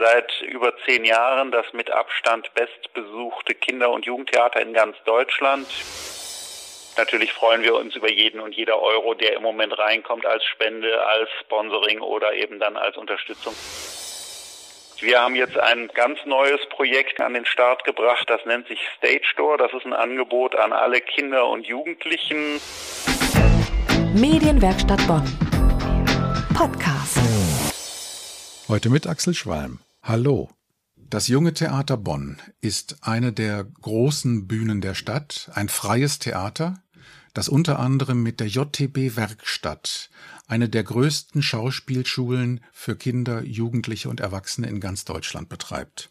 seit über zehn Jahren das mit Abstand bestbesuchte Kinder- und Jugendtheater in ganz Deutschland. Natürlich freuen wir uns über jeden und jeder Euro, der im Moment reinkommt als Spende, als Sponsoring oder eben dann als Unterstützung. Wir haben jetzt ein ganz neues Projekt an den Start gebracht, das nennt sich Stage Door. Das ist ein Angebot an alle Kinder und Jugendlichen. Medienwerkstatt Bonn. Podcast. Heute mit Axel Schwalm. Hallo. Das Junge Theater Bonn ist eine der großen Bühnen der Stadt, ein freies Theater, das unter anderem mit der JTB Werkstatt eine der größten Schauspielschulen für Kinder, Jugendliche und Erwachsene in ganz Deutschland betreibt.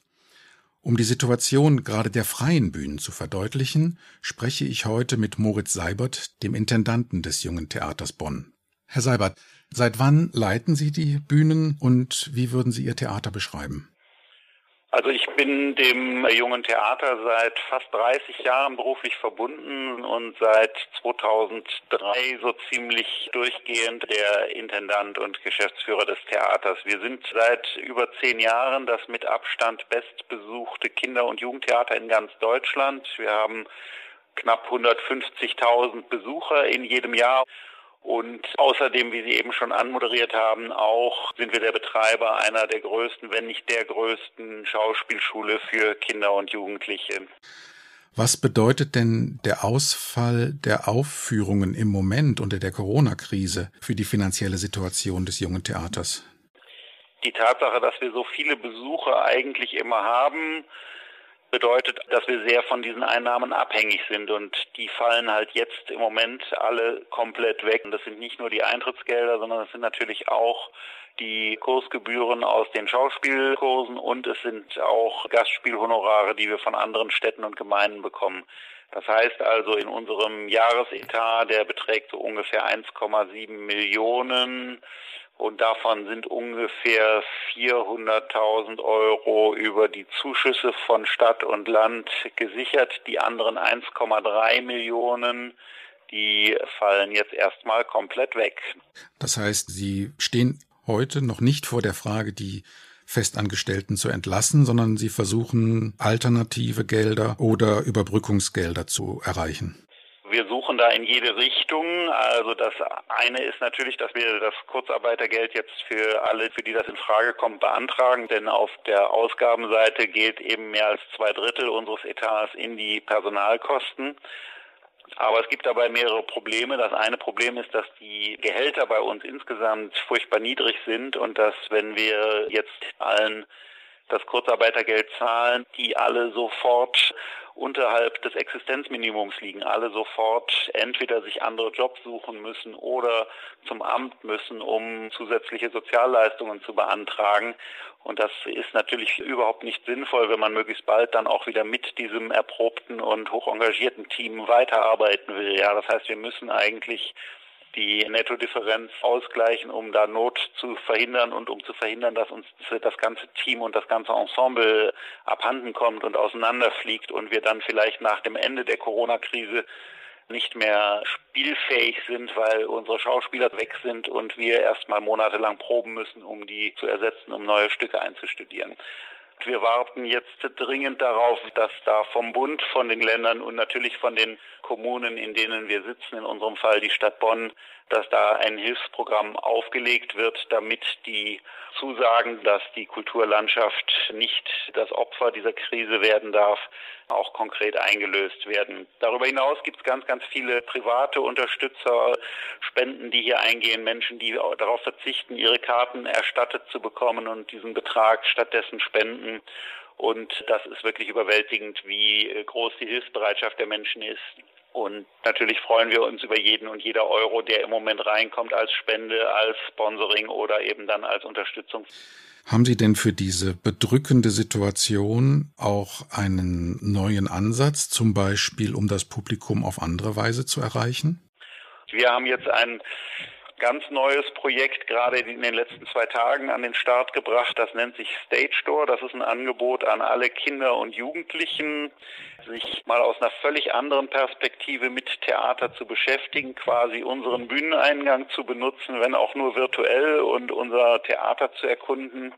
Um die Situation gerade der freien Bühnen zu verdeutlichen, spreche ich heute mit Moritz Seibert, dem Intendanten des Jungen Theaters Bonn. Herr Seibert, seit wann leiten Sie die Bühnen und wie würden Sie Ihr Theater beschreiben? Also ich bin dem jungen Theater seit fast 30 Jahren beruflich verbunden und seit 2003 so ziemlich durchgehend der Intendant und Geschäftsführer des Theaters. Wir sind seit über zehn Jahren das mit Abstand bestbesuchte Kinder- und Jugendtheater in ganz Deutschland. Wir haben knapp 150.000 Besucher in jedem Jahr und außerdem, wie Sie eben schon anmoderiert haben, auch sind wir der Betreiber einer der größten, wenn nicht der größten Schauspielschule für Kinder und Jugendliche. Was bedeutet denn der Ausfall der Aufführungen im Moment unter der Corona-Krise für die finanzielle Situation des jungen Theaters? Die Tatsache, dass wir so viele Besucher eigentlich immer haben, bedeutet, dass wir sehr von diesen Einnahmen abhängig sind und die fallen halt jetzt im Moment alle komplett weg. Und das sind nicht nur die Eintrittsgelder, sondern das sind natürlich auch die Kursgebühren aus den Schauspielkursen und es sind auch Gastspielhonorare, die wir von anderen Städten und Gemeinden bekommen. Das heißt also in unserem Jahresetat, der beträgt so ungefähr 1,7 Millionen, und davon sind ungefähr 400.000 Euro über die Zuschüsse von Stadt und Land gesichert. Die anderen 1,3 Millionen, die fallen jetzt erstmal komplett weg. Das heißt, Sie stehen heute noch nicht vor der Frage, die Festangestellten zu entlassen, sondern Sie versuchen alternative Gelder oder Überbrückungsgelder zu erreichen. Wir suchen da in jede Richtung. Also das eine ist natürlich, dass wir das Kurzarbeitergeld jetzt für alle, für die das in Frage kommt, beantragen. Denn auf der Ausgabenseite geht eben mehr als zwei Drittel unseres Etats in die Personalkosten. Aber es gibt dabei mehrere Probleme. Das eine Problem ist, dass die Gehälter bei uns insgesamt furchtbar niedrig sind und dass wenn wir jetzt allen das Kurzarbeitergeld zahlen, die alle sofort unterhalb des Existenzminimums liegen, alle sofort entweder sich andere Jobs suchen müssen oder zum Amt müssen, um zusätzliche Sozialleistungen zu beantragen. Und das ist natürlich überhaupt nicht sinnvoll, wenn man möglichst bald dann auch wieder mit diesem erprobten und hoch engagierten Team weiterarbeiten will. Ja, das heißt, wir müssen eigentlich die Nettodifferenz ausgleichen, um da Not zu verhindern und um zu verhindern, dass uns das ganze Team und das ganze Ensemble abhanden kommt und auseinanderfliegt und wir dann vielleicht nach dem Ende der Corona-Krise nicht mehr spielfähig sind, weil unsere Schauspieler weg sind und wir erstmal monatelang proben müssen, um die zu ersetzen, um neue Stücke einzustudieren. Wir warten jetzt dringend darauf, dass da vom Bund, von den Ländern und natürlich von den Kommunen, in denen wir sitzen, in unserem Fall die Stadt Bonn, dass da ein Hilfsprogramm aufgelegt wird, damit die Zusagen, dass die Kulturlandschaft nicht das Opfer dieser Krise werden darf, auch konkret eingelöst werden. Darüber hinaus gibt es ganz, ganz viele private Unterstützer, Spenden, die hier eingehen, Menschen, die darauf verzichten, ihre Karten erstattet zu bekommen und diesen Betrag stattdessen spenden. Und das ist wirklich überwältigend, wie groß die Hilfsbereitschaft der Menschen ist. Und natürlich freuen wir uns über jeden und jeder Euro, der im Moment reinkommt als Spende, als Sponsoring oder eben dann als Unterstützung. Haben Sie denn für diese bedrückende Situation auch einen neuen Ansatz, zum Beispiel um das Publikum auf andere Weise zu erreichen? Wir haben jetzt ein ganz neues Projekt gerade in den letzten zwei Tagen an den Start gebracht. Das nennt sich Stage Door. Das ist ein Angebot an alle Kinder und Jugendlichen, sich mal aus einer völlig anderen Perspektive mit Theater zu beschäftigen, quasi unseren Bühneneingang zu benutzen, wenn auch nur virtuell und unser Theater zu erkunden.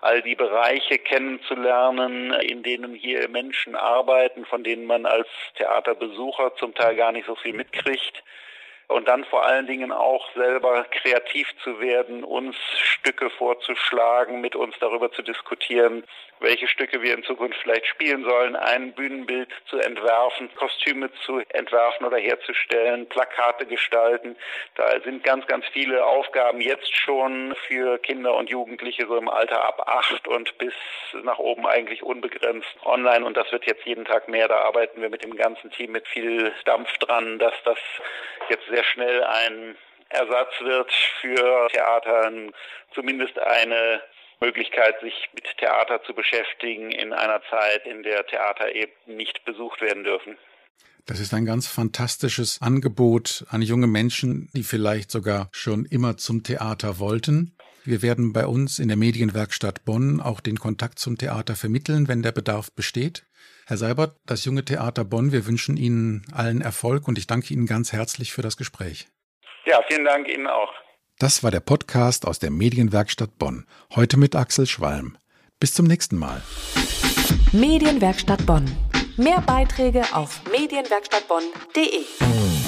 all die Bereiche kennenzulernen, in denen hier Menschen arbeiten, von denen man als Theaterbesucher zum Teil gar nicht so viel mitkriegt und dann vor allen Dingen auch selber kreativ zu werden, uns Stücke vorzuschlagen, mit uns darüber zu diskutieren, welche Stücke wir in Zukunft vielleicht spielen sollen, ein Bühnenbild zu entwerfen, Kostüme zu entwerfen oder herzustellen, Plakate gestalten. Da sind ganz, ganz viele Aufgaben jetzt schon für Kinder und Jugendliche so im Alter ab acht und bis nach oben eigentlich unbegrenzt online und das wird jetzt jeden Tag mehr. Da arbeiten wir mit dem ganzen Team mit viel Dampf dran, dass das jetzt sehr schnell ein Ersatz wird für Theater, zumindest eine Möglichkeit, sich mit Theater zu beschäftigen in einer Zeit, in der Theater eben nicht besucht werden dürfen. Das ist ein ganz fantastisches Angebot an junge Menschen, die vielleicht sogar schon immer zum Theater wollten. Wir werden bei uns in der Medienwerkstatt Bonn auch den Kontakt zum Theater vermitteln, wenn der Bedarf besteht. Herr Seibert, das junge Theater Bonn, wir wünschen Ihnen allen Erfolg und ich danke Ihnen ganz herzlich für das Gespräch. Ja, vielen Dank Ihnen auch. Das war der Podcast aus der Medienwerkstatt Bonn. Heute mit Axel Schwalm. Bis zum nächsten Mal. Medienwerkstatt Bonn. Mehr Beiträge auf medienwerkstattbonn.de.